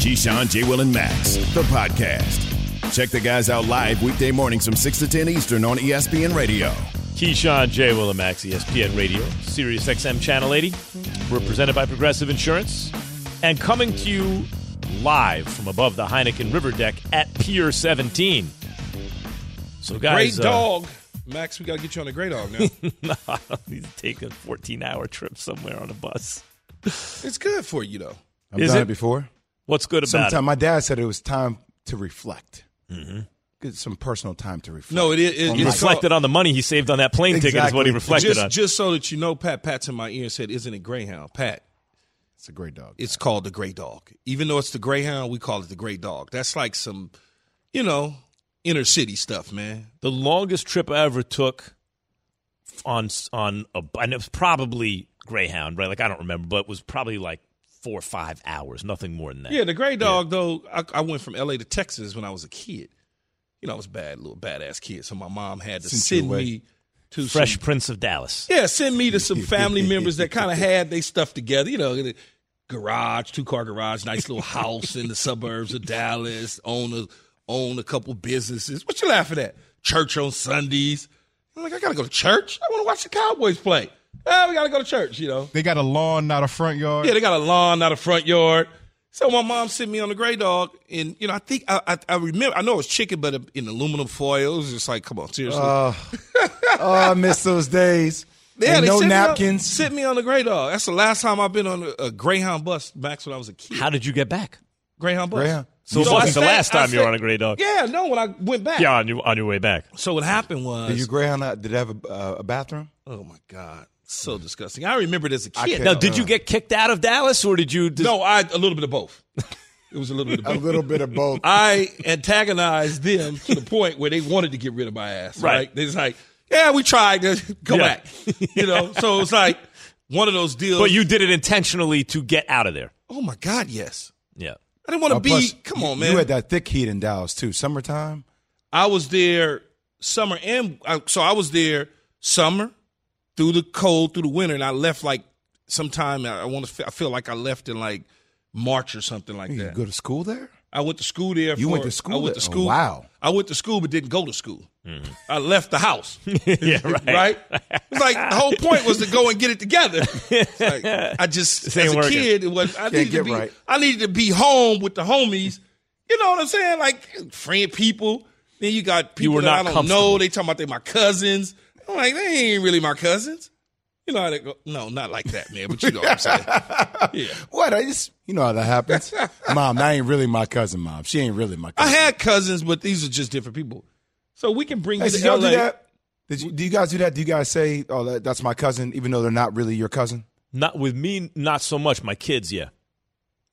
Keyshawn, J. Will, and Max, the podcast. Check the guys out live weekday mornings from 6 to 10 Eastern on ESPN Radio. Keyshawn J. Will and Max, ESPN Radio, Sirius XM Channel 80. We're presented by Progressive Insurance and coming to you live from above the Heineken River Deck at Pier 17. So, guys, great uh, dog. Max, we got to get you on a great dog now. no, I don't need to take a 14 hour trip somewhere on a bus. it's good for you, though. I've Is done it? it, before. What's good about Sometimes it? my dad said it was time to reflect. Mm-hmm. Get some personal time to reflect. No, it is. It, On He it's reflected on the money he saved on that plane ticket, is what he reflected just, on. just so that you know, Pat Pat's in my ear and said, "Isn't it Greyhound?" Pat, It's a great dog. it's called the Grey Dog. Even though it's the Greyhound, we call it the Grey Dog. That's like some, you know, inner city stuff, man. the longest trip I ever took on on a and it was probably Greyhound, right? Like I don't remember, but it was probably like four or five hours, nothing more than that. Yeah, the Grey Dog though. I, I went from L.A. to Texas when I was a kid. You know, I was a bad little badass kid, so my mom had to Sent you send me to Fresh some Prince of Dallas. Yeah, send me to some family members that kind of had they stuff together. You know, the garage, two car garage, nice little house in the suburbs of Dallas. Own a own a couple businesses. What you laughing at? Church on Sundays. I'm like, I gotta go to church. I want to watch the Cowboys play. Ah, we gotta go to church. You know. They got a lawn, not a front yard. Yeah, they got a lawn, not a front yard. So my mom sent me on the gray dog, and you know, I think I, I, I remember. I know it was chicken, but in aluminum foil. It was just like, come on, seriously. oh, I miss those days. Yeah, And they no sent me on- napkins. sent me on the Grey Dog. That's the last time I've been on a, a Greyhound bus. Max, when I was a kid. How did you get back? Greyhound bus. Greyhound. So it wasn't the last time you were on a Grey Dog. Yeah, no. When I went back. Yeah, on your on your way back. So what happened was. Did you Greyhound? uh, Did it have a, uh, a bathroom? oh my god, so disgusting. I remember it as a I kid. Now, did you get kicked out of Dallas, or did you? Just, no, I a little bit of both. It was a little bit of A both. little bit of both. I antagonized them to the point where they wanted to get rid of my ass. Right? Right. They was like, "Yeah, we tried to go Yeah. back." You know, so it was like one of those deals. But you did it intentionally to get out of there. oh my god, yes. Yeah. I didn't want to Uh, be. plus, come on, man. You had that thick heat in Dallas too. Summertime. I was there summer and I- so I was there summer through the cold through the winter, and I left like sometime. I want to. I feel like I left in like March or something like You that. You go to school there. I went to school there. You for- went to school I went there? to Oh, school. wow. I went to school, but didn't go to school. I left the house. yeah, right. right? It's like the whole point was to go and get it together. Like, I just This as a working. kid, it was I needed to get be right. I needed to be home with the homies. You know what I'm saying? Like friend people. Then you got people were that I don't know. They talking about they my cousins. I'm like, they ain't really my cousins. You know how they go? No, not like that, man. But you know what I'm saying? Yeah. What? I just you know how that happens. Mom, that ain't really my cousin. Mom, she ain't really my cousin. I had cousins, but these are just different people. So we can bring Hey, you to y'all LA. do that? Did you, do you guys do that? Do you guys say, "Oh, that, that's my cousin," even though they're not really your cousin? Not with me, not so much. My kids, yeah.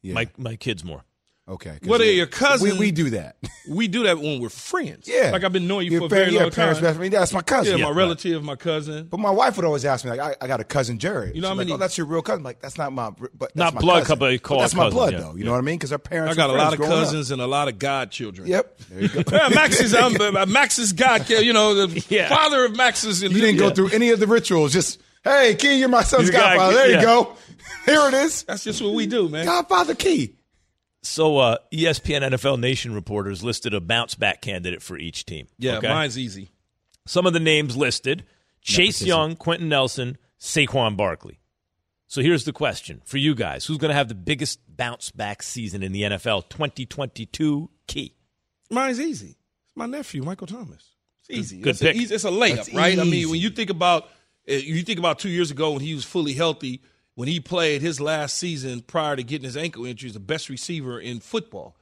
Yeah. My my kids more. Okay. 'cause What are we- your cousins? We, we do that. We do that when we're friends. Yeah. Like I've been knowing you Your for a par- very yeah, long parents, time. best friend. That's my cousin. Yeah, my right. relative, my cousin. But my wife would always ask me, like, I, I got a cousin Jared. You know She's how like, oh, that's your real cousin. I'm like, that's not my, but that's Not my blood cousin. couple, you But call that's it my cousin, blood, yeah. though. You Yeah. know what I mean? Because our parents. I got a lot of growing up. cousins and a lot of godchildren. Yep. There you go. Yeah, Max is um, uh, Max is God. You know, the Yeah. father of Max is You didn't go through any of the rituals. Just, hey, Key, you're my son's godfather. There you go. Here it is. That's just what we do, man. Godfather Key. So, uh, ESPN NFL Nation reporters listed a bounce back candidate for each team. Yeah, okay? mine's easy. Some of the names listed Chase Young, Quenton Nelson, Saquon Barkley. So here's the question for you guys Who's going to have the biggest bounce back season in the NFL 2022 key? Mine's easy. It's my nephew, Michael Thomas. It's easy. Good it's, pick. A, it's a layup, That's right? I mean, when you think about uh, you think about two years ago when he was fully healthy, when he played his last season prior to getting his ankle injury, he's the best receiver in football.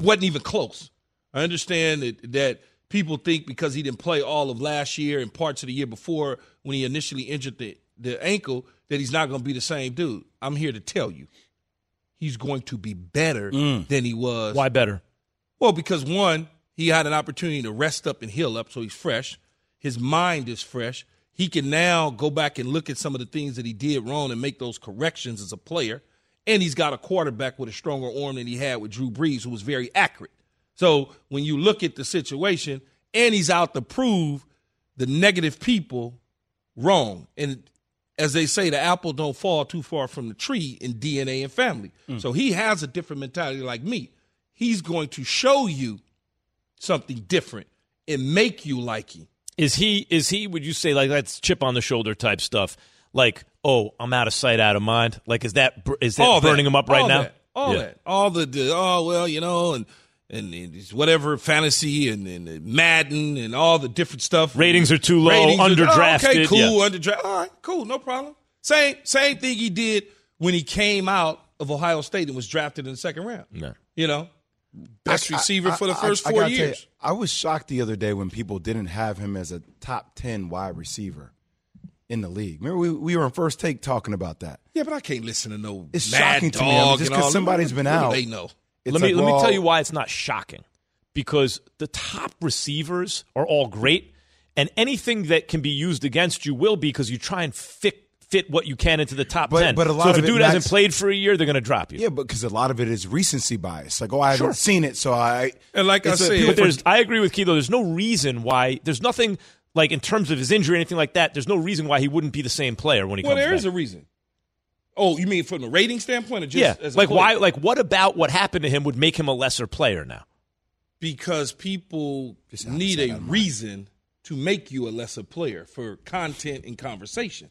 wasn't even close. I understand that that people think because he didn't play all of last year and parts of the year before when he initially injured the, the ankle that he's not going to be the same dude. I'm here to tell you. he's going to be better mm. than he was. Why better? Well, because one, he had an opportunity to rest up and heal up, so he's fresh. His mind is fresh. He can now go back and look at some of the things that he did wrong and make those corrections as a player. And he's got a quarterback with a stronger arm than he had with Drew Brees, who was very accurate. So when you look at the situation, and he's out to prove the negative people wrong. And as they say, the apple don't fall too far from the tree in DNA and family. Mm. So he has a different mentality like me. He's going to show you something different and make you like him. Is he? Is he? Would you say like that's chip on the shoulder type stuff? Like, oh, I'm out of sight, out of mind. Like, is that is that All burning that. him up right All now? that. All Yeah. that. All the, the oh well, you know, and and it's whatever fantasy and, and Madden and all the different stuff. Ratings are too low, Ratings are- underdrafted, oh, okay, cool, yeah. underdrafted. All right, cool, no problem. Same same thing he did when he came out of Ohio State and was drafted in the second round. No. You know, best I- receiver I- for the first I four gotta you, years. I was shocked the other day when people didn't have him as a top ten wide receiver in the league. Remember, we, we were on first take talking about that. yeah, but I can't listen to no It's mad shocking dog to me. I mean, just because somebody's been out. They know. It's let me like, let me well, tell you why it's not shocking. Because the top receivers are all great, and anything that can be used against you will be because you try and fit fit what you can into the top But- ten. but a lot so if of a it, dude hasn't Max- played for a year, they're going to drop you. Yeah, but because a lot of it is recency bias. Like, oh, I haven't Sure. seen it, so I. And like I it's said- But there's, I agree with Keith. Though there's no reason why. There's nothing like in terms of his injury or anything like that. There's no reason why he wouldn't be the same player when he Well, comes there back. is a reason. Oh, you mean from the rating standpoint, or just yeah, as a like player? why? Like what about what happened to him would make him a lesser player now? because people Just out of need a out mind. reason to make you a lesser player for content and conversation.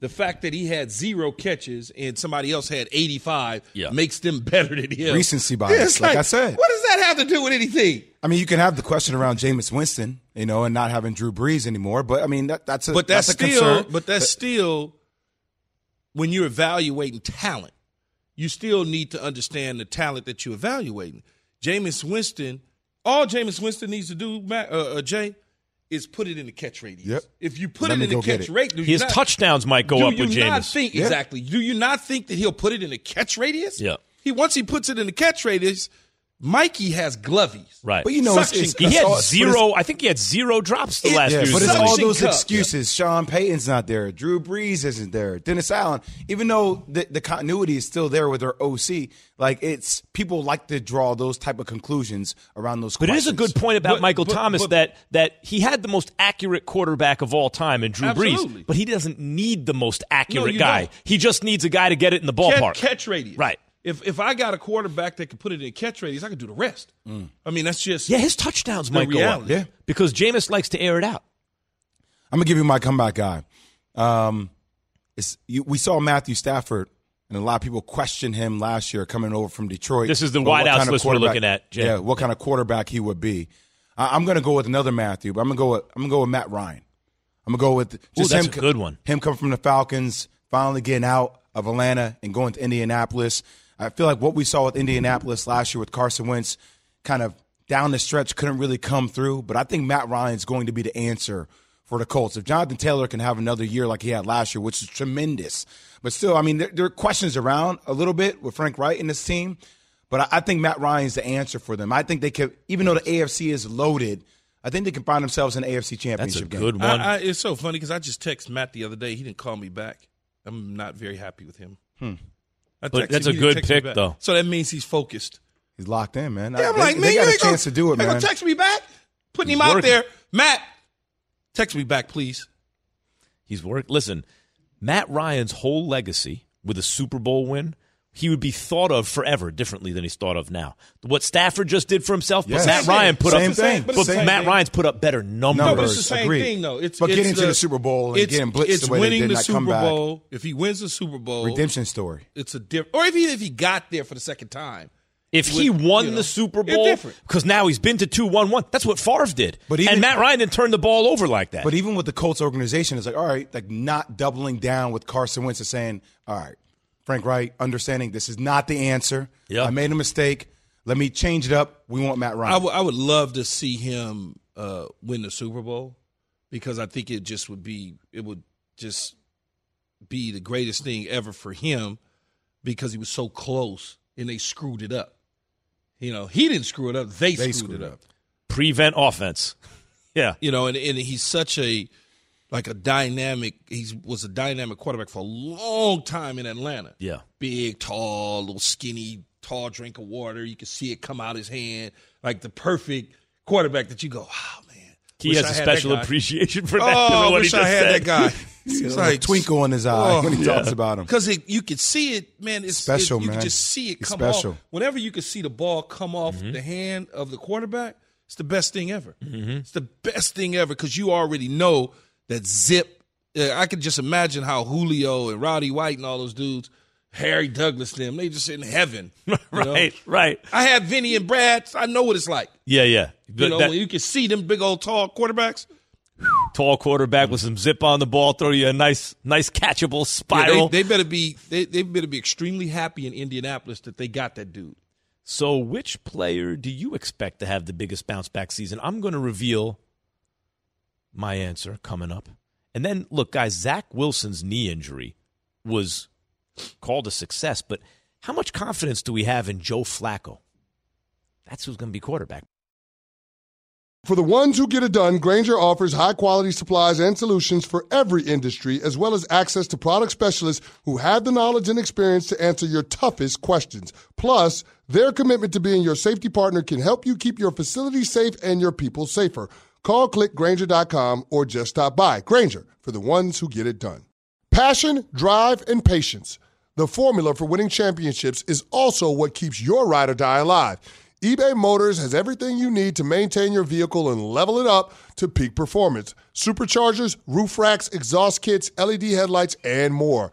The fact that he had zero catches and somebody else had 85 Yeah. makes them better than him. Recency bias, Yeah, it's like I said. What does that have to do with anything? I mean, you can have the question around Jameis Winston, you know, and not having Drew Brees anymore. But I mean, that, that's a But that's, a still, concern. but that's still when you're evaluating talent, you still need to understand the talent that you're evaluating. Jameis Winston, all Jameis Winston needs to do, Matt, uh, uh, Jay, is put it in the catch radius. Yep. If you put Let it in the catch it. radius, His touchdowns might go do up you with not think Yeah. exactly? Do you not think that he'll put it in the catch radius? Yeah. He once he puts it in the catch radius, Mikey has glovies. Right. But you know, it's, it's, he had all- zero. I think he had zero drops the It- last Yeah, few but it's all those cup. excuses. Sean Payton's not there. Drew Brees isn't there. Dennis Allen, even though the, the continuity is still there with their OC, like it's people like to draw those type of conclusions around those. But it is a good point about But- Michael but- Thomas but- that that he had the most accurate quarterback of all time in Drew Absolutely. Brees, but he doesn't need the most accurate you guy. don't. He just needs a guy to get it in the Catch, ballpark. catch radius. Right. If if I got a quarterback that can put it in catch radius, I can do the rest. I mean, that's just Yeah, his touchdowns The might reality. go up. Yeah. because Jameis likes to air it out. I'm gonna give you my comeback guy. Um, it's you, we saw Matthew Stafford, and a lot of people questioned him last year coming over from Detroit. This is the about what wideouts kind of list we're quarterback- looking at, Jay. Yeah, what kind of quarterback he would be. I, I'm gonna go with another Matthew, but I'm gonna go with I'm gonna go with Matt Ryan. I'm gonna go with just that's him. a good one. Him coming from the Falcons, finally getting out of Atlanta and going to Indianapolis. I feel like what we saw with Indianapolis last year with Carson Wentz, kind of down the stretch, couldn't really come through. But I think Matt Ryan's going to be the answer for the Colts. If Jonathan Taylor can have another year like he had last year, which is tremendous, but still, I mean, there, there are questions around a little bit with Frank Reich in this team. But I, I think Matt Ryan's the answer for them. I think they could, even though the AFC is loaded, I think they can find themselves in the AFC That's Championship a game. good one. I, I, it's so funny because I just texted Matt the other day. He didn't call me back. I'm not very happy with him. Hmm. I But that's a good pick, though. So that means he's focused. He's locked in, man. Yeah, I'm they, like, they man, got you a ain't chance gonna, to do it, ain't man. gonna text me back. Putting him He's out there, Matt. Text me back, please. He's worked. Listen, Matt Ryan's whole legacy with a Super Bowl win, he would be thought of forever differently than he's thought of now. What Stafford just did for himself, but Yes. Matt Same Ryan thing. put Same up. thing. But But same Matt thing. Ryan's put up better numbers. No, but it's the same agreed. thing, though. It's, But it's getting to the, the Super Bowl and it's, getting blitzed it's the way they winning did the not Super come back. If he wins the Super Bowl, Redemption story. it's a different. Or if he if he got there for the second time, If he With- won you know, the Super Bowl, because now he's been to two one one. That's what Favre did. But even- and Matt Ryan didn't turn the ball over like that. But even with the Colts organization, it's like, all right, like not doubling down with Carson Wentz and saying, all right, Frank Reich, understanding this is not the answer. Yeah. I made a mistake. Let me change it up. We want Matt Ryan. I would love to see him uh, win the Super Bowl because I think it just would be it would just be the greatest thing ever for him because he was so close and they screwed it up. You know, he didn't screw it up; they, They screwed, screwed it it up. Prevent offense. Yeah. You know, and, and he's such a like a dynamic. He was a dynamic quarterback for a long time in Atlanta. Yeah. big, tall, little skinny, tall drink of water. You can see it come out his hand, like the perfect quarterback that you go, wow, man. He Wish has I a special appreciation for that. 'cause Oh, of what wish I had said. that guy. He's It's a twinkle in his eye Oh, when he yeah. talks about him. because you could see it, man. It's Special, it, you man. can just see it It's come special. off. Whenever you can see the ball come off Mm-hmm. the hand of the quarterback, it's the best thing ever. It's the best thing ever because you already know that zip. I could just imagine how Julio and Roddy White and all those dudes, Harry Douglas, them, they just in heaven. you know? Right, right. I had Vinny and Brad. So I know what it's like. Yeah, yeah. You know, that you can see them big old tall quarterbacks. tall quarterback with some zip on the ball, throw you a nice, nice catchable Yeah, spiral. they, they better be they, they better be extremely happy in Indianapolis that they got that dude. So, which player do you expect to have the biggest bounce back season? I'm going to reveal my answer coming up. And then, look, guys, Zach Wilson's knee injury was called a success, but how much confidence do we have in Joe Flacco? That's who's going to be quarterback. For the ones who get it done, Grainger offers high quality supplies and solutions for every industry, as well as access to product specialists who have the knowledge and experience to answer your toughest questions. Plus, their commitment to being your safety partner can help you keep your facility safe and your people safer. Call clickgrainger.com or just stop by. Grainger, for the ones who get it done. Passion, drive, and patience. The formula for winning championships is also what keeps your ride or die alive. eBay Motors has everything you need to maintain your vehicle and level it up to peak performance. Superchargers, roof racks, exhaust kits, LED headlights, and more.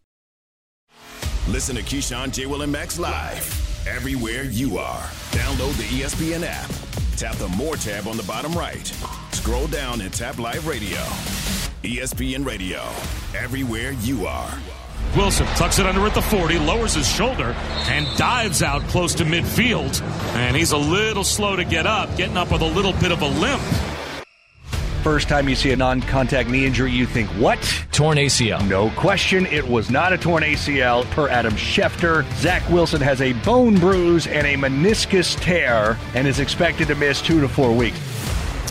Listen to Keyshawn, J. Will, and Max live everywhere you are. Download the ESPN app. Tap the More tab on the bottom right. Scroll down and tap Live Radio. ESPN Radio, everywhere you are. Wilson tucks it under at the 40, lowers his shoulder, and dives out close to midfield. And he's a little slow to get up, getting up with a little bit of a limp. First time you see a non contact knee injury, you think, what? Torn ACL. No question, it was not a torn ACL per Adam Schefter. Zach Wilson has a bone bruise and a meniscus tear and is expected to miss two to four weeks.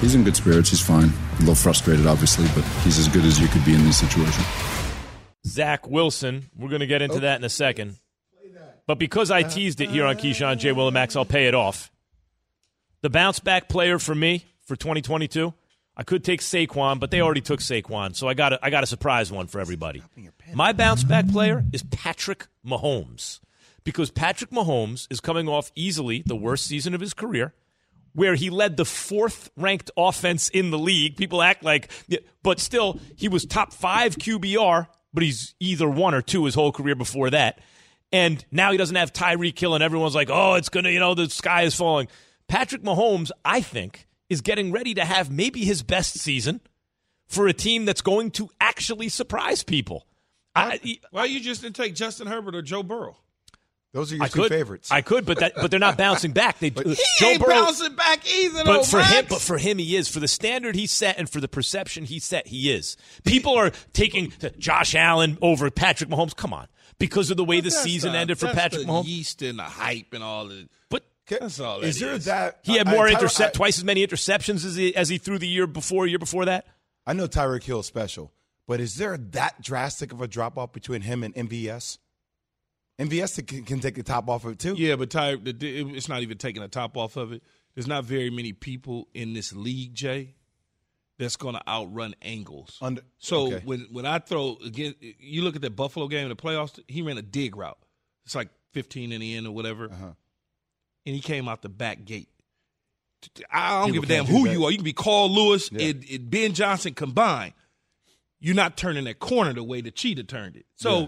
He's in good spirits. He's fine. A little frustrated, obviously, but he's as good as you could be in this situation. Zach Wilson. We're going to get into oh. that in a second. But because I uh, teased it here on Keyshawn J. Will and Max, I'll pay it off. The bounce back player for me for 2022, I could take Saquon, but they already took Saquon, so I got a, I got a surprise one for everybody. My bounce back player is Patrick Mahomes because Patrick Mahomes is coming off easily the worst season of his career where he led the fourth ranked offense in the league. People act like, but still, he was top five QBR, but he's either one or two his whole career before that. And now he doesn't have Tyreek Hill, and everyone's like, oh, it's going to, you know, the sky is falling. Patrick Mahomes, I think, is getting ready to have maybe his best season for a team that's going to actually surprise people. I, Why you just didn't take Justin Herbert or Joe Burrow? Those are your I two could, favorites. I could, but that, but they're not bouncing back. They He Joe ain't Burrow, bouncing back either, but though, for him, but for him, he is for the standard he set and for the perception he set. He is. People are taking Josh Allen over Patrick Mahomes. Come on, because of the way the season the- ended for Patrick the Mahomes. yeast and the hype and all the. But That's all. is that there that he had more I- intercept, I- twice as many interceptions as he as he threw the year before, year before that. I know Tyreek Hill is special, but is there that drastic of a drop off between him and MVS? MVS can, can take the top off of it too. Yeah, but Ty, the, it's not even taking the top off of it. There's not very many people in this league, Jay, that's going to outrun angles. Under- so okay. when when I throw again, you look at that Buffalo game in the playoffs. He ran a dig route. It's like 15 in the end or whatever, Uh-huh. And he came out the back gate. I don't People give a damn do who that. you are. You can be Carl Lewis Yeah. and, and Ben Johnson combined. You're not turning that corner the way the cheetah turned it. So Yeah.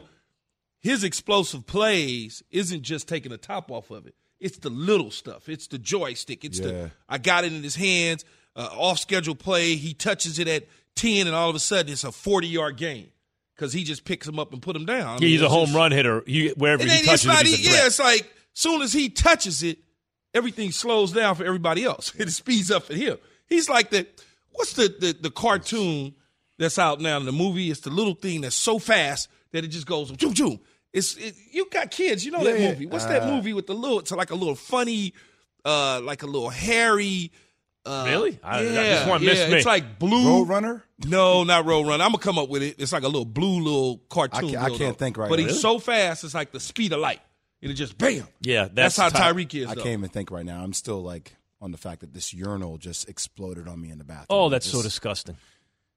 his explosive plays isn't just taking the top off of it. It's the little stuff. It's the joystick. It's Yeah. the I got it in his hands. Uh, off schedule play. He touches it at ten, and all of a sudden it's a forty yard gain because he just picks him up and put him down. I Yeah, mean, he's a home just- run hitter. He, wherever he touches it's not. it, yeah, it's like soon as he touches it, everything slows down for everybody else. It speeds up for him. He's like the what's the the, the cartoon that's out now in the movie? It's the little thing that's so fast that it just goes zoom zoom. It's it, you got kids, you know that Yeah, yeah. movie. What's that Uh, movie with the little? It's like a little funny, uh, like a little hairy. Uh, Really? I- I- yeah, this one yeah. me. It's like blue. Road Runner. No, not Road Runner. I'm gonna come up with it. It's like a little blue little cartoon. I can't- I can't think right But now. he's so fast, it's like the speed of light. It'll just bam. yeah, That's, that's, how Ty- Tyreek is. I though. can't even think right now. I'm still like on the fact that this urinal just exploded on me in the bathroom. Oh, that's so disgusting.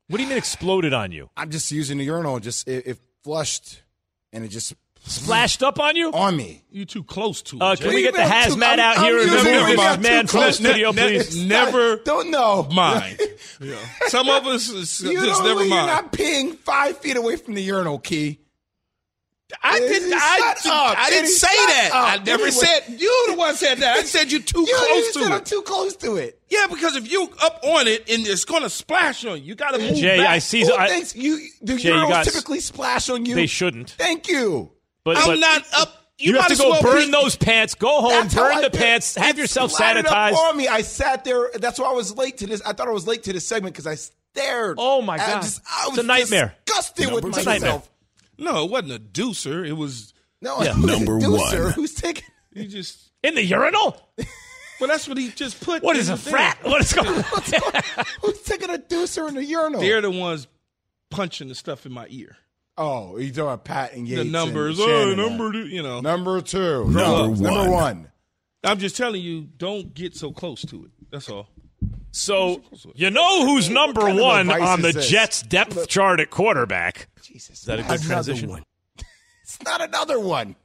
What do you mean exploded on you? I'm just using the urinal. Just it, it flushed, and it just Splashed up on you? on me. You too close to it. Uh, Jay. can we get the Even too- hazmat I'm- out I'm here and using remove this about man too from the close. studio, Ne- ne- please? never Don't know. mind. Some of us is You just know, never you're not peeing five feet away from the urinal, Key. I didn't. I, Shut up, I didn't say that. up. I never Anyway. said you. The one said that. I said you're too You, you close said to I'm it. too close to it. Yeah, because if you up on it and it's gonna splash on you, you got to move Jay, back. I see. Who I, thinks you? Do Jay, you got- typically splash on you? they shouldn't. Thank you. But, I'm but not up. You, You, have to go well burn be- those pants. Go home, That's burn I the did- pants, have it yourself splattered up sanitized. on me. I sat there. That's why I was late to this. I thought I was late to this segment because I stared. Oh, my I God. just- I It's was a nightmare. Disgusted with It's a myself. No, it wasn't a deucer. It was No, Yeah. it was a Number deucer one. Who's taking? he just. In the urinal? Well, that's what he just put. What is in is the a thing. frat? What is going on? Who's taking a deucer in the urinal? They're the ones punching the stuff in my ear. Oh, you doing Pat and Yates the numbers, oh, and oh, number, two, you know. number two, Number No, one. number one. I'm just telling you, don't get so close to it. That's all. So, you know who's number kind of one on the? Jets depth chart at quarterback? Jesus, Is that a good transition? one. It's not another one.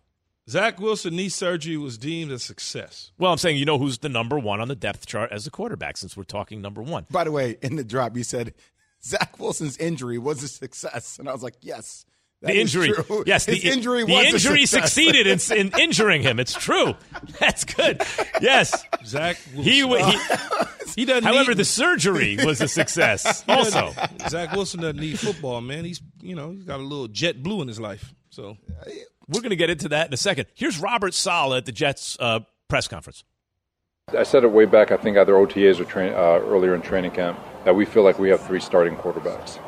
Zach Wilson knee surgery was deemed a success. Well, I'm saying you know who's the number one on the depth chart as a quarterback since we're talking number one. By the way, in the drop, you said Zach Wilson's injury was a success, and I was like, yes. That The injury, true. yes, His the injury the was injury success. succeeded in, in injuring him. It's true. That's good. Yes, Zach Wilson. he. he he doesn't however, need, the surgery was a success. Also, Zach Wilson doesn't need football, man. He's you know he's got a little jet blue in his life. So we're going to get into that in a second. Here's Robert Saleh at the Jets uh, press conference. I said it way back, I think either OTAs or train, uh, earlier in training camp, that we feel like we have three starting quarterbacks.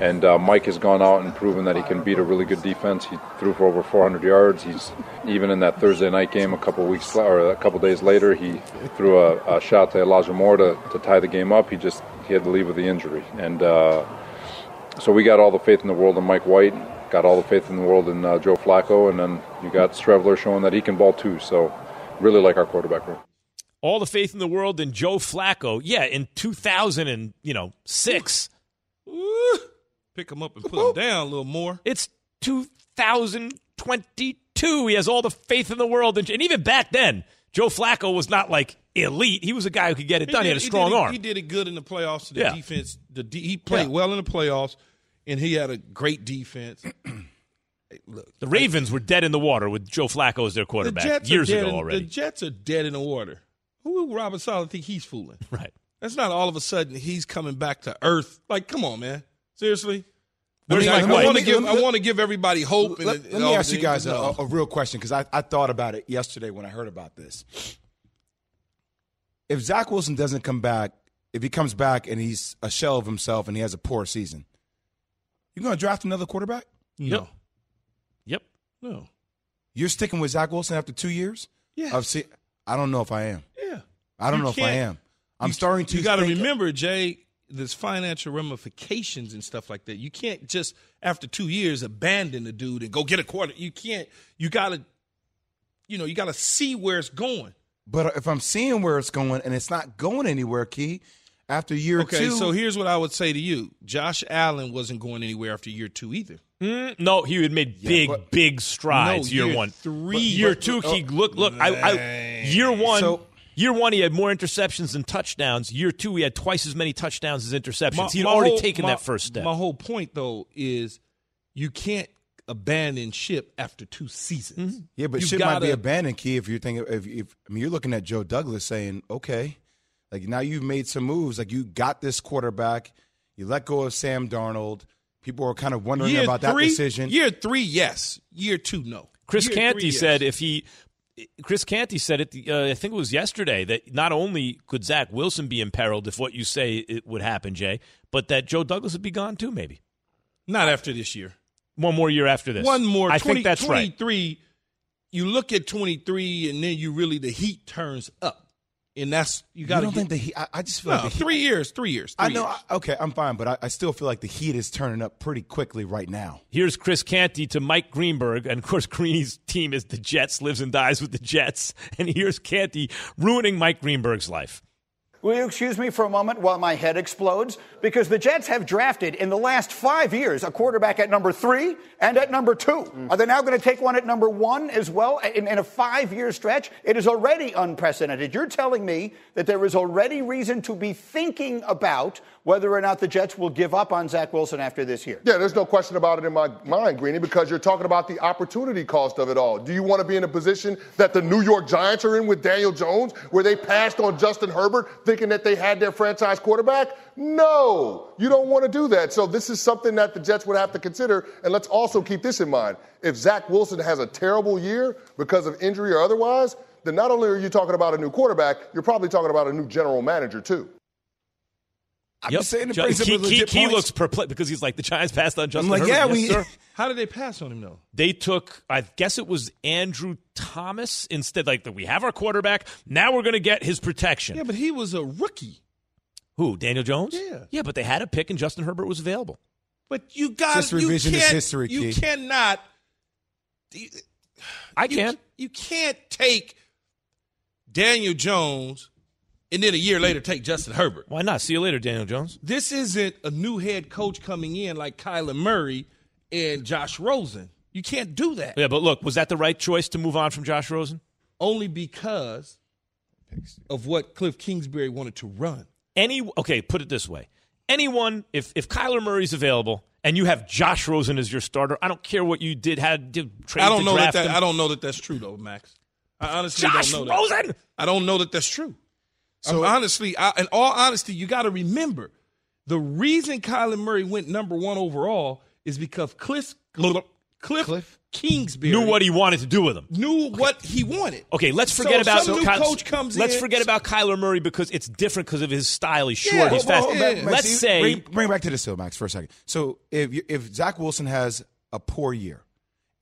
And uh, Mike has gone out and proven that he can beat a really good defense. He threw for over 400 yards. He's even in that Thursday night game a couple weeks or a couple days later, he threw a, a shot to Elijah Moore to, to tie the game up. He just he had to leave with the injury, and uh, so we got all the faith in the world in Mike White. Got all the faith in the world in uh, Joe Flacco, and then you got Streveler showing that he can ball too. So really like our quarterback room. All the faith in the world in Joe Flacco. Yeah, in 2000 and you know six. Ooh, pick him up and put him down a little more. It's 2022. He has all the faith in the world, and, even back then, Joe Flacco was not like elite. He was a guy who could get it done. He, had a did- strong did it- arm. He did it good in the playoffs. The Yeah. defense, the de- he played Yeah. well in the playoffs, and he had a great defense. Look, the Ravens were dead in the water with Joe Flacco as their quarterback are years ago in, already. The Jets are dead in the water. Who would Robert Saleh think he's fooling? right. That's not all of a sudden he's coming back to earth. Like, come on, man. Seriously? I, mean, Mike I, want to give I want to give everybody hope. and Let, and let me all ask you guys a, a real question because I, I thought about it yesterday when I heard about this. If Zach Wilson doesn't come back, if he comes back and he's a shell of himself and he has a poor season, you're going to draft another quarterback? no, Yep. no, You're sticking with Zach Wilson after two years? Yes. Of se- I don't know if I am. yeah. I don't You know if I am. I'm you, starting to. You got to remember, Jay. There's financial ramifications and stuff like that. You can't just after two years abandon the dude and go get a quarter. You can't. You got to, you know, you got to see where it's going. But if I'm seeing where it's going and it's not going anywhere, Key, after year Okay, two. so here's what I would say to you: Josh Allen wasn't going anywhere after year two either. Mm, no, he had made big, but- big strides No, year, year one. three- But year but- two, but- he look look. I, I year one. So- Year one, he had more interceptions than touchdowns. Year two, he had twice as many touchdowns as interceptions. My- He'd my already whole- taken my- that first step. My whole point, though, is you can't abandon ship after two seasons. Mm-hmm. Yeah, but You shit might be abandoned, Key. If you're thinking, if, if I mean, you're looking at Joe Douglas saying, okay, like now you've made some moves, like you got this quarterback, you let go of Sam Darnold. People are kind of wondering Year about three, that decision. Year three, yes. Year two, no. Chris Year Canty three, yes. said if he, Chris Canty said it. Uh, I think it was yesterday that not only could Zach Wilson be imperiled if what you say it would happen, Jay, but that Joe Douglas would be gone too. Maybe not after this year. one more year after this. One more. I 20, think that's right. 23, You look at 23, and then you really, the heat turns up. And that's, you you got to don't think the heat? I, I just feel no, like the heat, three years, three years. I know. years. I, okay, I'm fine, but I, I still feel like the heat is turning up pretty quickly right now. Here's Chris Canty to Mike Greenberg, and of course, Greeny's team is the Jets, lives and dies with the Jets. And here's Canty ruining Mike Greenberg's life. Will you excuse me for a moment while my head explodes? Because the Jets have drafted in the last five years a quarterback at number three and at number two. Are they now going to take one at number one as well in, in a five year stretch? It is already unprecedented. You're telling me that there is already reason to be thinking about whether or not the Jets will give up on Zach Wilson after this year. Yeah, there's no question about it in my mind, Greeny, because you're talking about the opportunity cost of it all. Do you want to be in a position that the New York Giants are in with Daniel Jones, where they passed on Justin Herbert thinking that they had their franchise quarterback? No, you don't want to do that. So this is something that the Jets would have to consider. And let's also keep this in mind. If Zach Wilson has a terrible year because of injury or otherwise, then not only are you talking about a new quarterback, you're probably talking about a new general manager too. I'm Yep. just saying it Ju- brings up he, legit he- he looks perplexed because he's like the Giants passed on Justin like, Herbert. yeah, Yes, we- sir. How did they pass on him, though? They took, I guess it was Andrew Thomas instead. Like we have our quarterback, now we're going to get his protection. Yeah, but he was a rookie. Who? Daniel Jones? Yeah. yeah, but they had a pick and Justin Herbert was available. But you got Just you revisionist can't- history, You Key. cannot. I you, can. You can't take Daniel Jones and then a year later take Justin Herbert. Why not? See you later, Daniel Jones. This isn't a new head coach coming in like Kyler Murray and Josh Rosen. You can't do that. Yeah, but look, was that the right choice to move on from Josh Rosen? Only because of what Cliff Kingsbury wanted to run. Any okay, put it this way: anyone, if if Kyler Murray's available and you have Josh Rosen as your starter, I don't care what you did, had did trade I don't to know that, draft that him. I don't know that that's true though, Max. I honestly Josh don't know that. Rosen. I don't know that that's true. So honestly, I, in all honesty, you got to remember the reason Kyler Murray went number one overall is because Cliff Cliff, Cliff? Kingsbury Knew what he wanted to do with him. knew what he wanted. Okay, let's So forget about some new Ky- coach comes Let's in- forget about Kyler Murray because it's different because of his style. He's short. Yeah, he's well, fast. well, Yeah. Max, Let's you- say bring, bring it back to this though, Max, for a second. So if you, if Zach Wilson has a poor year,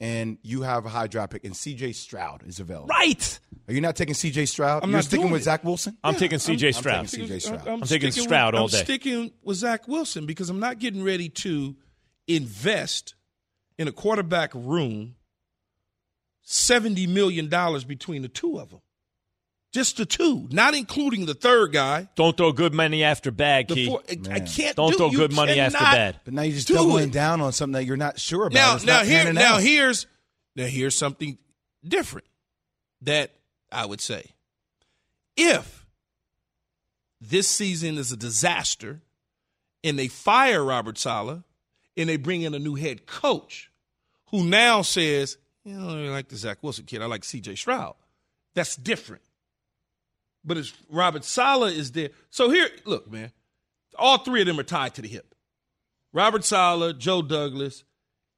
and you have a high draft pick, and C.J. Stroud is available, right. Are you not taking C.J. Stroud? I'm You're not sticking with it. Zach Wilson. I'm taking C.J. Stroud. I'm taking C.J. Stroud. I'm taking Stroud all I'm sticking with Zach Wilson because I'm not getting ready to invest in a quarterback room seventy million dollars between the two of them. Just the two, not including the third guy. Don't throw good money after bad, The Key. four, I- I can't Don't do, throw good money after bad. But now you're just do doubling it. down on something that you're not sure about. Now, It's now here, now out. here's now here's something different that I would say. If this season is a disaster, and they fire Robert Saleh, and they bring in a new head coach, who now says, "You know, I don't like the Zach Wilson kid. I like C.J. Stroud." That's different. But it's Robert Saleh is there. So here, look, man, all three of them are tied to the hip. Robert Saleh, Joe Douglas,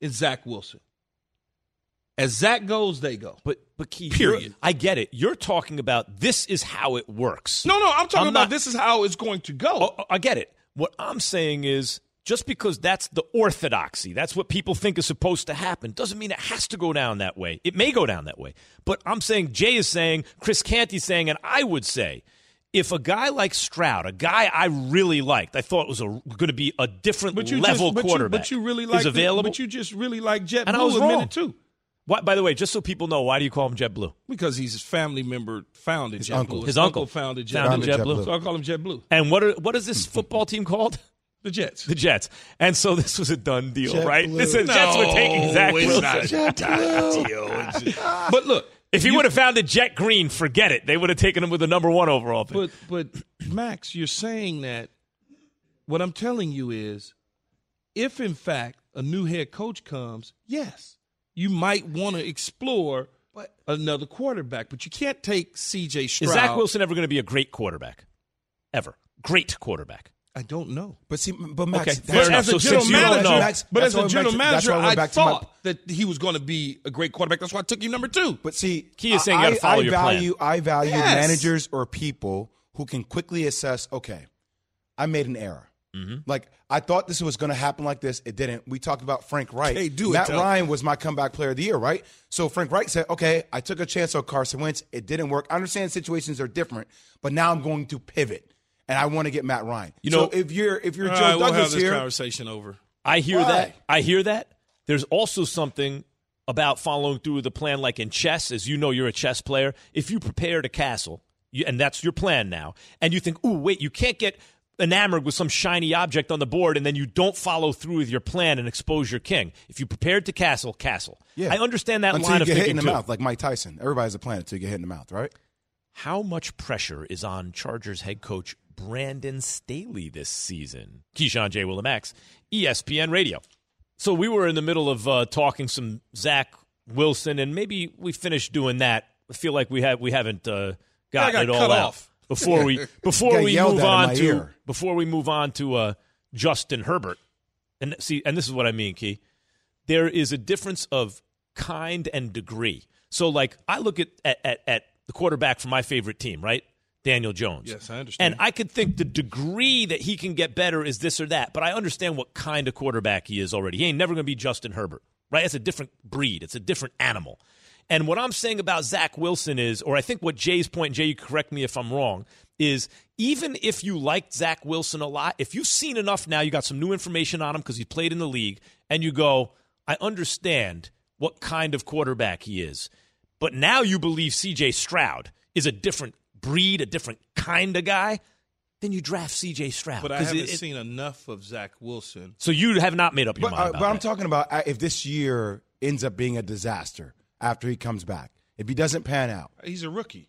and Zach Wilson. As Zach goes, they go. But but Keith, Period. I get it. You're talking about this is how it works. No, no, I'm talking I'm about not- this is how it's going to go. Oh, oh I get it. What I'm saying is just because that's the orthodoxy, that's what people think is supposed to happen, doesn't mean it has to go down that way. It may go down that way. But I'm saying Jay is saying, Chris Canty's saying, and I would say, if a guy like Stroud, a guy I really liked, I thought was going to be a different but you level just, but you- quarterback, but you really like is available. but you just really like JetBlue and I was a wrong minute too. Why, by the way, just so people know, why do you call him Jet Blue? Because he's his family member founded JetBlue. uncle. His uncle founded JetBlue. founded JetBlue. So I call him Jet Blue. And what are, what is this football team called? The Jets. The Jets. And so this was a done deal, JetBlue. right? This is, Jets were taking Zach it's Wilson. not a done deal. But look, If he would have found a Jet Green, forget it. They would have taken him with the number one overall pick. But but Max, you're saying that what I'm telling you is if in fact a new head coach comes, yes, you might want to explore another quarterback, but you can't take CJ Stroud. Is Zach Wilson ever going to be a great quarterback? Ever. Great quarterback. I don't know. But see, but Max, Okay, that's- fair But enough. as a So general since manager, know- Max, but as a I general back manager, why I I back to my- thought that he was going to be a great quarterback. That's why I took you number two. But see, Key is saying you I, gotta follow I your plan. value I value Yes. managers or people who can quickly assess. Okay, I made an error. Mm-hmm. Like I thought this was going to happen like this. It didn't. We talked about Frank Reich. Hey, do it, Matt though. Ryan was my comeback player of the year, right? So Frank Reich said, "Okay, I took a chance on Carson Wentz. It didn't work. I understand situations are different, but now I'm going to pivot, and I want to get Matt Ryan. You so know- if you're if you're All Joe right, we'll Douglas have this here, conversation over. I hear Why? that. I hear that. There's also something about following through with the plan, like in chess, as you know, you're a chess player. If you prepared a castle, you, and that's your plan now, and you think, "Ooh, wait, you can't get enamored with some shiny object on the board, and then you don't follow through with your plan and expose your king." If you prepared to castle, castle. yeah, I understand that until line you of get hit thinking in the too. mouth, like Mike Tyson. Everybody has a plan until you get hit in the mouth, right? How much pressure is on Chargers head coach Brandon Staley this season? Keyshawn J. Willimax, ESPN Radio. So we were in the middle of uh, talking some Zach Wilson, and maybe we finished doing that. I feel like we have we haven't uh, gotten got it all cut out off. before we before we move on to ear. before we move on to uh, Justin Herbert. And see, and this is what I mean, Key. There is a difference of kind and degree. So, like, I look at at, at, at the quarterback for my favorite team, right? Daniel Jones. Yes, I understand. And I could think the degree that he can get better is this or that, but I understand what kind of quarterback he is already. He ain't never going to be Justin Herbert, right? It's a different breed, it's a different animal. And what I'm saying about Zach Wilson is, or I think what Jay's point, Jay, you correct me if I'm wrong, is even if you liked Zach Wilson a lot, if you've seen enough now, you got some new information on him because he played in the league, and you go, I understand what kind of quarterback he is. But now you believe CJ Stroud is a different breed, a different kind of guy, then you draft CJ Stroud. But I 'Cause haven't it- it- seen enough of Zach Wilson. So you have not made up your But, mind uh, about but I'm that. talking about uh, if this year ends up being a disaster after he comes back, if he doesn't pan out. He's a rookie.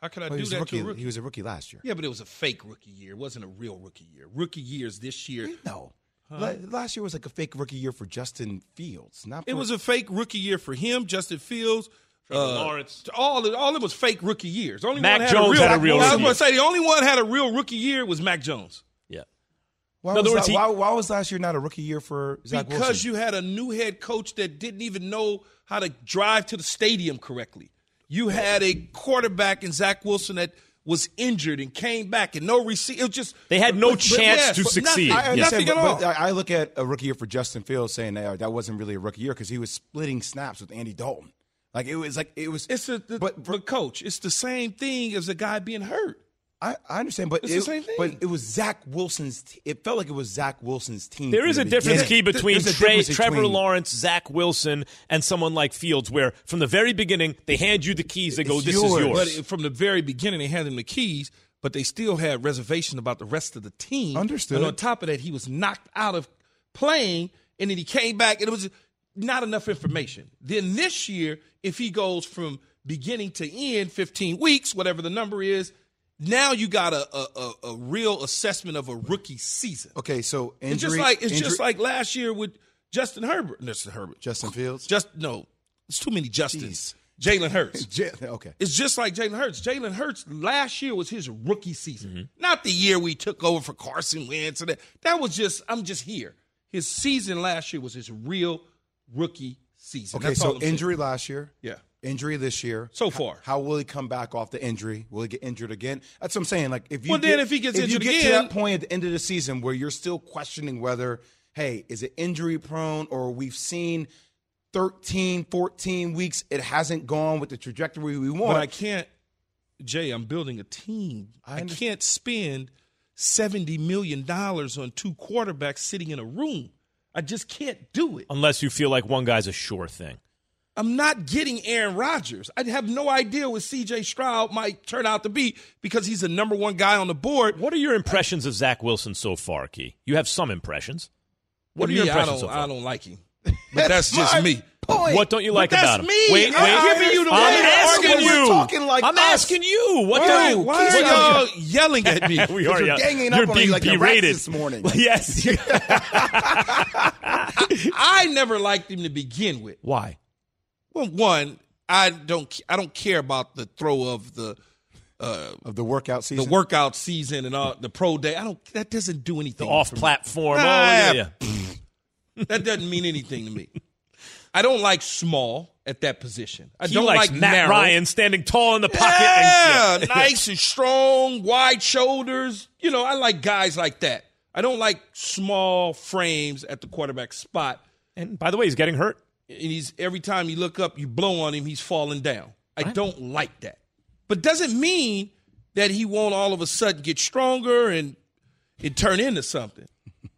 How could I Well, he do was a that rookie. to a rookie? He was a rookie last year. Yeah, but it was a fake rookie year. It wasn't a real rookie year. Rookie years this year. No. La- Last year was like a fake rookie year for Justin Fields. Not It was a fake rookie year for him, Justin Fields, Trevor uh, Lawrence. All all it was fake rookie years. Only Mac one Jones had had a a real. real I was going to say the only one had a real rookie year was Mac Jones yeah. Why, In other was words, that- he- why, why was last year not a rookie year for Zach Wilson? because Wilson? you had a new head coach that didn't even know how to drive to the stadium correctly. You had a quarterback in Zach Wilson that was injured and came back and no receipt. It was just They had no but- but chance yes, to but succeed. Nothing, I understand, nothing at all. but I I look at a rookie year for Justin Fields saying that that wasn't really a rookie year because he was splitting snaps with Andy Dalton. Like it was like it was. It's a, the, but but, coach, it's the same thing as a guy being hurt. I, I understand, but It's it, the same thing. But it was Zach Wilson's. T- it felt like it was Zach Wilson's team. There is the a difference, beginning. Key, between There's Trey, difference Trevor between- Lawrence, Zach Wilson, and someone like Fields, where from the very beginning they hand you the keys. They go, It's "This yours. is yours." But from the very beginning, they handed him the keys, but they still had reservation about the rest of the team. Understood. And on top of that, he was knocked out of playing, and then he came back, and it was not enough information. Then this year, if he goes from beginning to end, 15 weeks, whatever the number is, now you got a a, a, a real assessment of a rookie season. Okay, so injury. it's just like it's injury- just like last year with Justin Herbert. Justin Herbert. Justin Fields. Just no, it's too many Justins. Jalen Hurts. J- okay. It's just like Jalen Hurts. Jalen Hurts last year was his rookie season, mm-hmm. not the year we took over for Carson Wentz. And that, that was just I'm just here. His season last year was his real rookie season. Okay, That's so I'm saying. injury last year. Yeah. Injury this year. So far. How will he come back off the injury? Will he get injured again? That's what I'm saying. Like if you Well, get, then if he gets if injured you get again- to that point at the end of the season where you're still questioning whether, hey, is it injury prone or we've seen 13, 14 weeks, it hasn't gone with the trajectory we want. But I can't, Jay. I'm building a team. I, can't spend seventy million dollars on two quarterbacks sitting in a room. I just can't do it. Unless you feel like one guy's a sure thing. I'm not getting Aaron Rodgers. I have no idea what C.J. Stroud might turn out to be because he's the number one guy on the board. What are your impressions of Zach Wilson so far, Key? You have some impressions. What To are your me, I impressions don't, so far? I don't like him. But that's just my me. Point. What don't you But like that's about him? me. Wait, I'm wait. giving you the I'm way asking you. Talking like I'm us. asking you. What Why, don't why are y'all going. yelling at me? we are you're ganging You're up on me being like the rats berated this morning. Yes. I never liked him to begin with. Why? Well, one, I don't I don't care about the throw of the uh, of the workout season, the workout season and all the pro day. I don't. That doesn't do anything. for me. off-platform. Ah, oh, yeah, yeah. That doesn't mean anything to me. I don't like small at that position. I He don't like Matt narrow. Ryan standing tall in the pocket. Yeah, and, nice and strong, wide shoulders. You know, I like guys like that. I don't like small frames at the quarterback spot. And by the way, he's getting hurt. And he's every time you look up, you blow on him, he's falling down. I don't like that. But doesn't mean that he won't all of a sudden get stronger and it turn into something.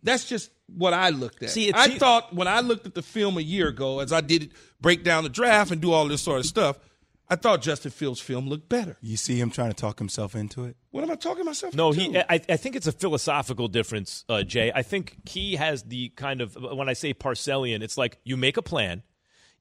That's just what I looked at. See, I se- thought when I looked at the film a year ago, as I did break down the draft and do all this sort of stuff, I thought Justin Fields' film looked better. you see him trying to talk himself into it. What am I talking myself? No, into? he. I, I think it's a philosophical difference, uh, Jay. I think he has the kind of when I say Parcellian, it's like you make a plan,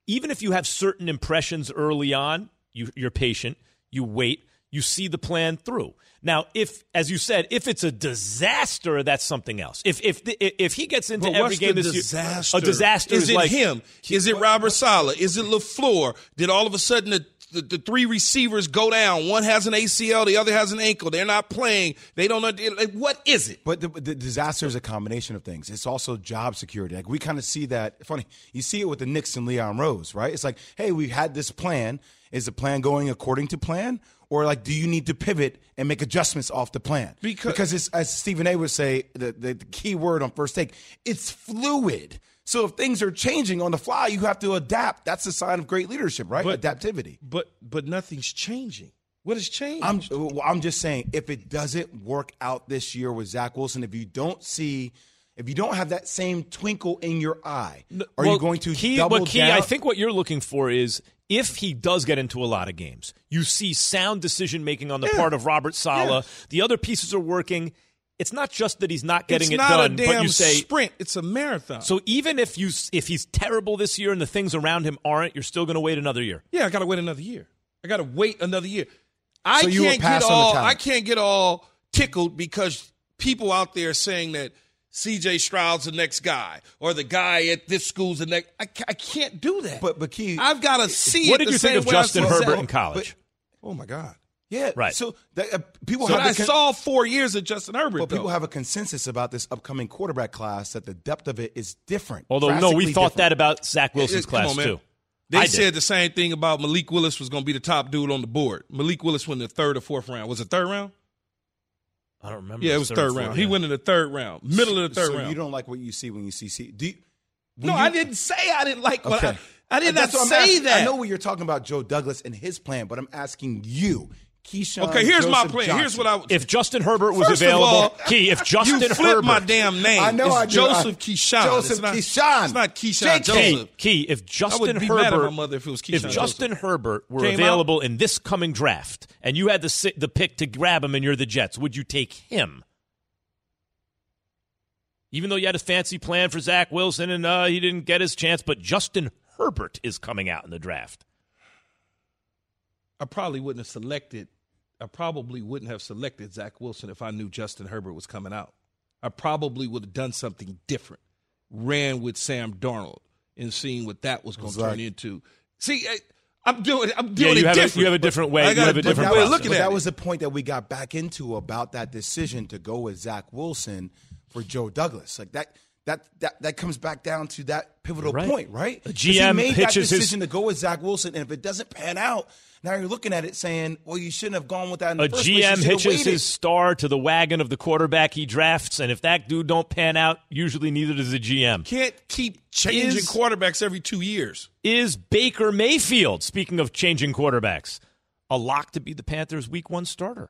even if you have certain impressions early on. You, you're patient. You wait. You see the plan through. Now, if, as you said, if it's a disaster, that's something else. If if the, if he gets into But every game this disaster? year, a disaster is, is, it like him? Is it Robert Saleh? Is it Lafleur? Did all of a sudden the, the the three receivers go down? One has an ACL, the other has an ankle. They're not playing. They don't know. Like, what is it? But the, the disaster is a combination of things. It's also job security. Like we kind of see that. Funny, you see it with the Knicks and Leon Rose, right? It's like, hey, we had this plan. Is the plan going according to plan, or like, do you need to pivot and make adjustments off the plan? Because- it's, as Stephen A. would say, the, the, the key word on first take, it's fluid. So if things are changing on the fly, you have to adapt. That's a sign of great leadership, right? But- Adaptivity. But but nothing's changing. What has changed? I'm well, I'm just saying if it doesn't work out this year with Zach Wilson, if you don't see, if you don't have that same twinkle in your eye, are Well, you going to key, double but key, down? I think what you're looking for is if he does get into a lot of games, you see sound decision making on the part of Robert Saleh. The other pieces are working. It's not just that he's not getting it's it not done, a damn but you say sprint. It's a marathon. so. Even if you if he's terrible this year and the things around him aren't, you're still going to wait another year. Yeah, I got to wait another year. I got to wait another year. I So can't pass get all. I can't get all tickled because people out there saying that C.J. Stroud's the next guy or the guy at this school's the next. I, I can't do that. But but key, I've got to see. What it did the you think of Justin Herbert Zach. in college? Oh my God! yeah, Right. So that, uh, people So have I con- saw four years of Justin Herbert. but people have a consensus about this upcoming quarterback class that the depth of it is different. Although no, we thought different. that about Zach Wilson's Come on, class man. too. They I did. said the same thing about Malik Willis was going to be the top dude on the board. Malik Willis went in the third or fourth round. Was it third round? I don't remember. Yeah, it was third third or round. He went in the third round, middle of the third so round. you don't like what you see when you see C. Do you, no, I didn't say I didn't like what Okay. I, I did not That's what I'm say asking. that. I know what you're talking about, Joe Douglas and his plan, but I'm asking you, Keyshawn. Okay, here's my Joseph plan. Here's what I would. If Justin Herbert was First of available, all, Key, if Justin Herbert. you flipped Herbert, my damn name. I know it's I do. Joseph I- Keyshawn. Joseph it's not, Keyshawn. It's not Keyshawn JK. Joseph. Key, if Justin be Herbert, mad at my mother if it was if Justin Joseph. Herbert were Came available in this coming draft, and you had the the pick to grab him, and you're the Jets, would you take him? Even though you had a fancy plan for Zach Wilson and uh, he didn't get his chance, but Justin Herbert is coming out in the draft. I probably wouldn't have selected. I probably wouldn't have selected Zach Wilson if I knew Justin Herbert was coming out. I probably would have done something different. Ran with Sam Darnold and seeing what that was going to turn into. See, I, I'm doing. I'm Yeah, doing you it have a- you have a different way- I you got have a a different different way of looking at that it. was the point that we got back into about that decision to go with Zach Wilson for Joe Douglas. Like that that that, that comes back down to that pivotal Right. point, right? The 'Cause he GM made that pitches his- decision to go with Zach Wilson, and if it doesn't pan out, now you're looking at it saying, "Well, you shouldn't have gone with that." In the A first GM have hitches his star to the wagon of the quarterback he drafts, and if that dude don't pan out, usually neither does the GM. Can't keep changing Is- quarterbacks every two years. Is Baker Mayfield, speaking of changing quarterbacks, a lock to be the Panthers' week one starter?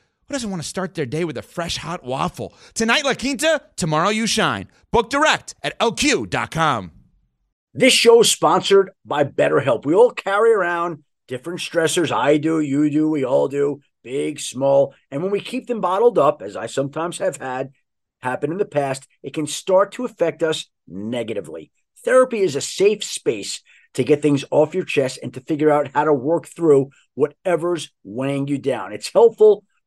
who doesn't want to start their day with a fresh hot waffle? Tonight, La Quinta, tomorrow, you shine. Book direct at lq.com. This show is sponsored by BetterHelp. We all carry around different stressors. I do, you do, we all do, big, small. And when we keep them bottled up, as I sometimes have had happen in the past, it can start to affect us negatively. Therapy is a safe space to get things off your chest and to figure out how to work through whatever's weighing you down. It's helpful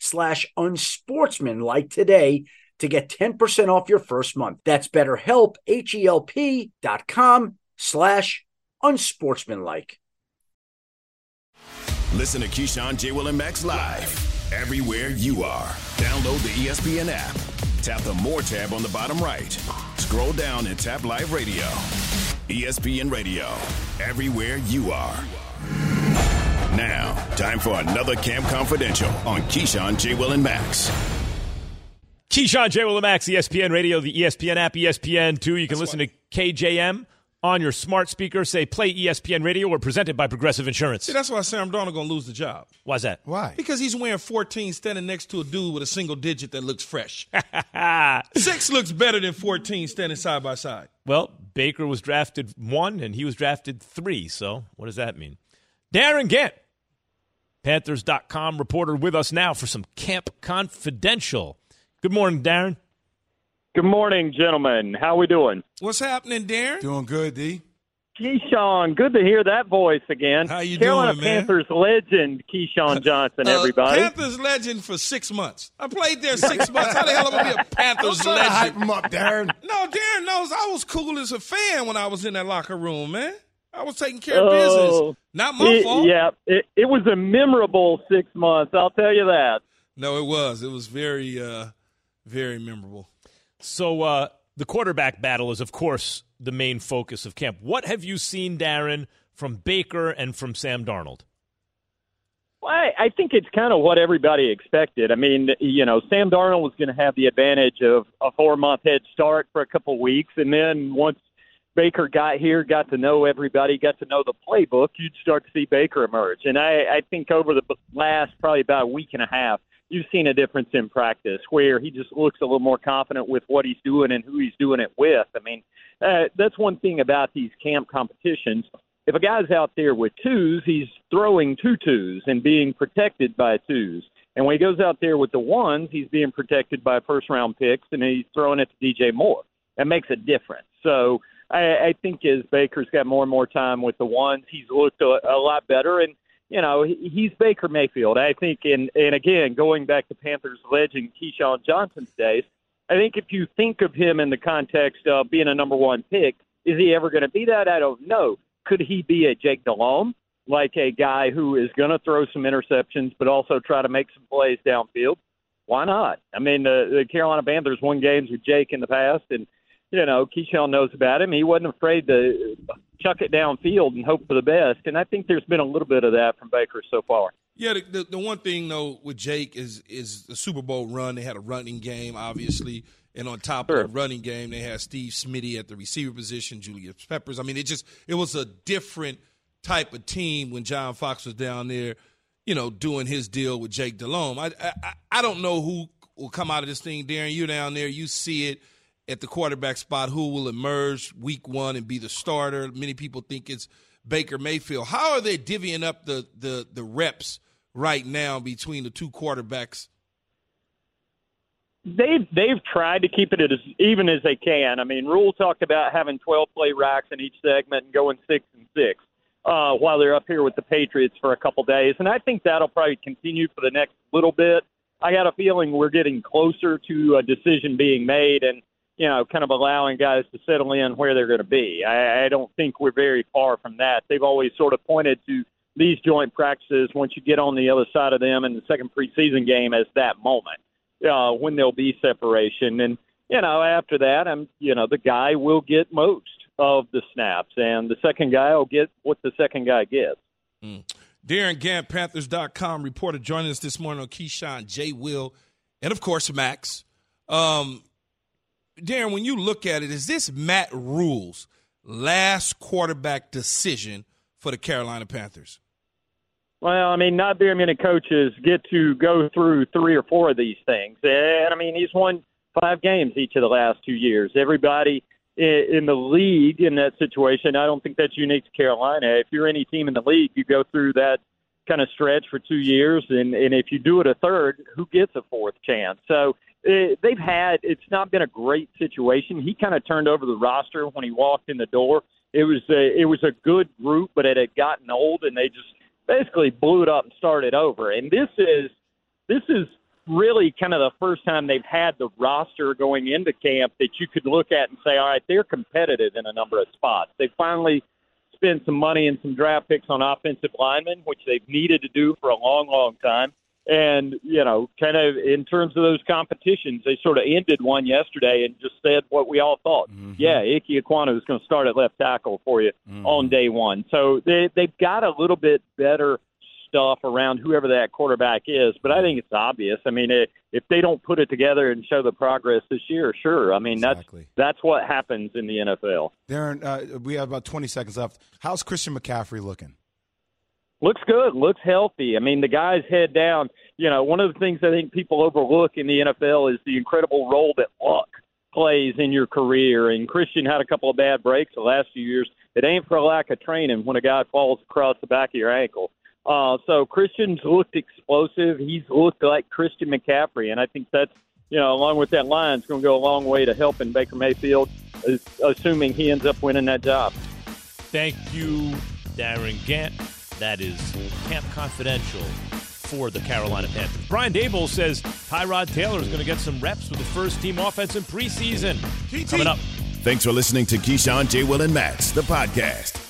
slash unsportsmanlike today to get 10% off your first month. That's betterhelp, H-E-L-P dot com slash unsportsmanlike. Listen to Keyshawn, J. Will, and Max live everywhere you are. Download the ESPN app. Tap the More tab on the bottom right. Scroll down and tap Live Radio. ESPN Radio, everywhere you are. Now, time for another Camp Confidential on Keyshawn, J. Will, and Max. Keyshawn J. Will and Max, ESPN Radio, the ESPN app, ESPN2. You can listen to KJM on your smart speaker. Say, play ESPN Radio. We're presented by Progressive Insurance. See, that's why Sam Darnold going to lose the job. Why's that? Why? Because he's wearing 14 standing next to a dude with a single digit that looks fresh. Six looks better than 14 standing side by side. Well, Baker was drafted one and he was drafted three. So what does that mean? Darin Gantt, Panthers.com reporter with us now for some Camp Confidential. Good morning, Darin. Good morning, gentlemen. How we doing? What's happening, Darin? Doing good, D. Keyshawn, good to hear that voice again. How you Carolina doing, man? Panthers legend, Keyshawn Johnson, Uh, everybody. Panthers legend for six months. I played there six months. How the hell am I going to be a Panthers Don't to hype legend? him up, Darin. No, Darin knows I was cool as a fan when I was in that locker room, man. I was taking care of Oh, business. Not my it- fault. Yeah, it, it was a memorable six months, I'll tell you that. No, it was. It was very, uh, very memorable. So uh, the quarterback battle is, of course, the main focus of camp. What have you seen, Darin, from Baker and from Sam Darnold? Well, I, I think it's kind of what everybody expected. I mean, you know, Sam Darnold was going to have the advantage of a four month head start for a couple weeks, and then once Baker got here, got to know everybody, got to know the playbook, you'd start to see Baker emerge. And I, I think over the last probably about a week and a half, you've seen a difference in practice where he just looks a little more confident with what he's doing and who he's doing it with. I mean, uh, that's one thing about these camp competitions. If a guy's out there with twos, he's throwing two twos and being protected by twos. And when he goes out there with the ones, he's being protected by first round picks and he's throwing it to DJ Moore. That makes a difference. So I, I think as Baker's got more and more time with the ones, he's looked a, a lot better. And you know, he- he's Baker Mayfield. I think, and and again, going back to Panthers legend Keyshawn Johnson's days, I think if you think of him in the context of being a number one pick, is he ever going to be that? I don't know. could he be a Jake Delhomme, like a guy who is going to throw some interceptions, but also try to make some plays downfield? Why not? I mean, the, the Carolina Panthers won games with Jake in the past, and you know Keyshawn knows about him. He wasn't afraid to chuck it downfield and hope for the best, and I think there's been a little bit of that from Baker so far. Yeah, the, the, the, one thing though with Jake is is the Super Bowl run. They had a running game, obviously, and on top sure. of the running game, they had Steve Smitty at the receiver position, Julius Peppers. I mean, it just it was a different type of team when John Fox was down there, you know, doing his deal with Jake Delhomme. I I, I don't know who will come out of this thing, Darin. You down there, you see it at the quarterback spot. Who will emerge week one and be the starter? Many people think it's Baker Mayfield. How are they divvying up the the the reps? right now between the two quarterbacks? They've they've tried to keep it as even as they can. I mean, Rhule talked about having 12 play racks in each segment and going six and six uh, while they're up here with the Patriots for a couple days, and I think that'll probably continue for the next little bit. I got a feeling we're getting closer to a decision being made, and you know, kind of allowing guys to settle in where they're going to be. I, I don't think we're very far from that. They've always sort of pointed to these joint practices once you get on the other side of them in the second preseason game as that moment uh, when there'll be separation. And you know, after that, I'm you know the guy will get most of the snaps, and the second guy will get what the second guy gets. Mm. Darin Gantt, Panthers.com reporter, joining us this morning on Keyshawn, J. Will, and of course Max. Um, Darin, when you look at it, is this Matt Rhule's last quarterback decision for the Carolina Panthers? Well, I mean, not very many coaches get to go through three or four of these things. And I mean, he's won five games each of the last two years. Everybody in the league in that situation, I don't think that's unique to Carolina. If you're any team in the league, you go through that kind of stretch for two years, and, and if you do it a third, who gets a fourth chance? So it, they've had, it's not been a great situation. He kind of turned over the roster when he walked in the door it was a, it was a good group, but it had gotten old, and they just basically blew it up and started over. And this is this is really kind of the first time they've had the roster going into camp that you could look at and say, all right, they're competitive in a number of spots. They finally spent some money and some draft picks on offensive linemen, which they've needed to do for a long, long time. And, you know, kind of in terms of those competitions, they sort of ended one yesterday and just said what we all thought. Mm-hmm. Yeah, Ike Ekwonu is going to start at left tackle for you mm-hmm. on day one. So they, they've got a little bit better stuff around whoever that quarterback is, but I think it's obvious. I mean, it, if they don't put it together and show the progress this year, sure. I mean, exactly. that's that's what happens in the NFL. Darin, uh, we have about 20 seconds left. How's Christian McCaffrey looking? looks good, looks healthy. I mean, the guy's head down. You know, one of the things I think people overlook in the NFL is the incredible role that luck plays in your career. And Christian had a couple of bad breaks the last few years. It ain't for a lack of training when a guy falls across the back of your ankle. Uh, so Christian's looked explosive. He's looked like Christian McCaffrey, and I think that's you know, along with that line, it's going to go a long way to helping Baker Mayfield, assuming he ends up winning that job. Thank you, Darin Gantt. That is Camp Confidential for the Carolina Panthers. Brian Daboll says Tyrod Taylor is going to get some reps with the first team offense in preseason. Coming up. Thanks for listening to Keyshawn, J. Will, and Max, the podcast.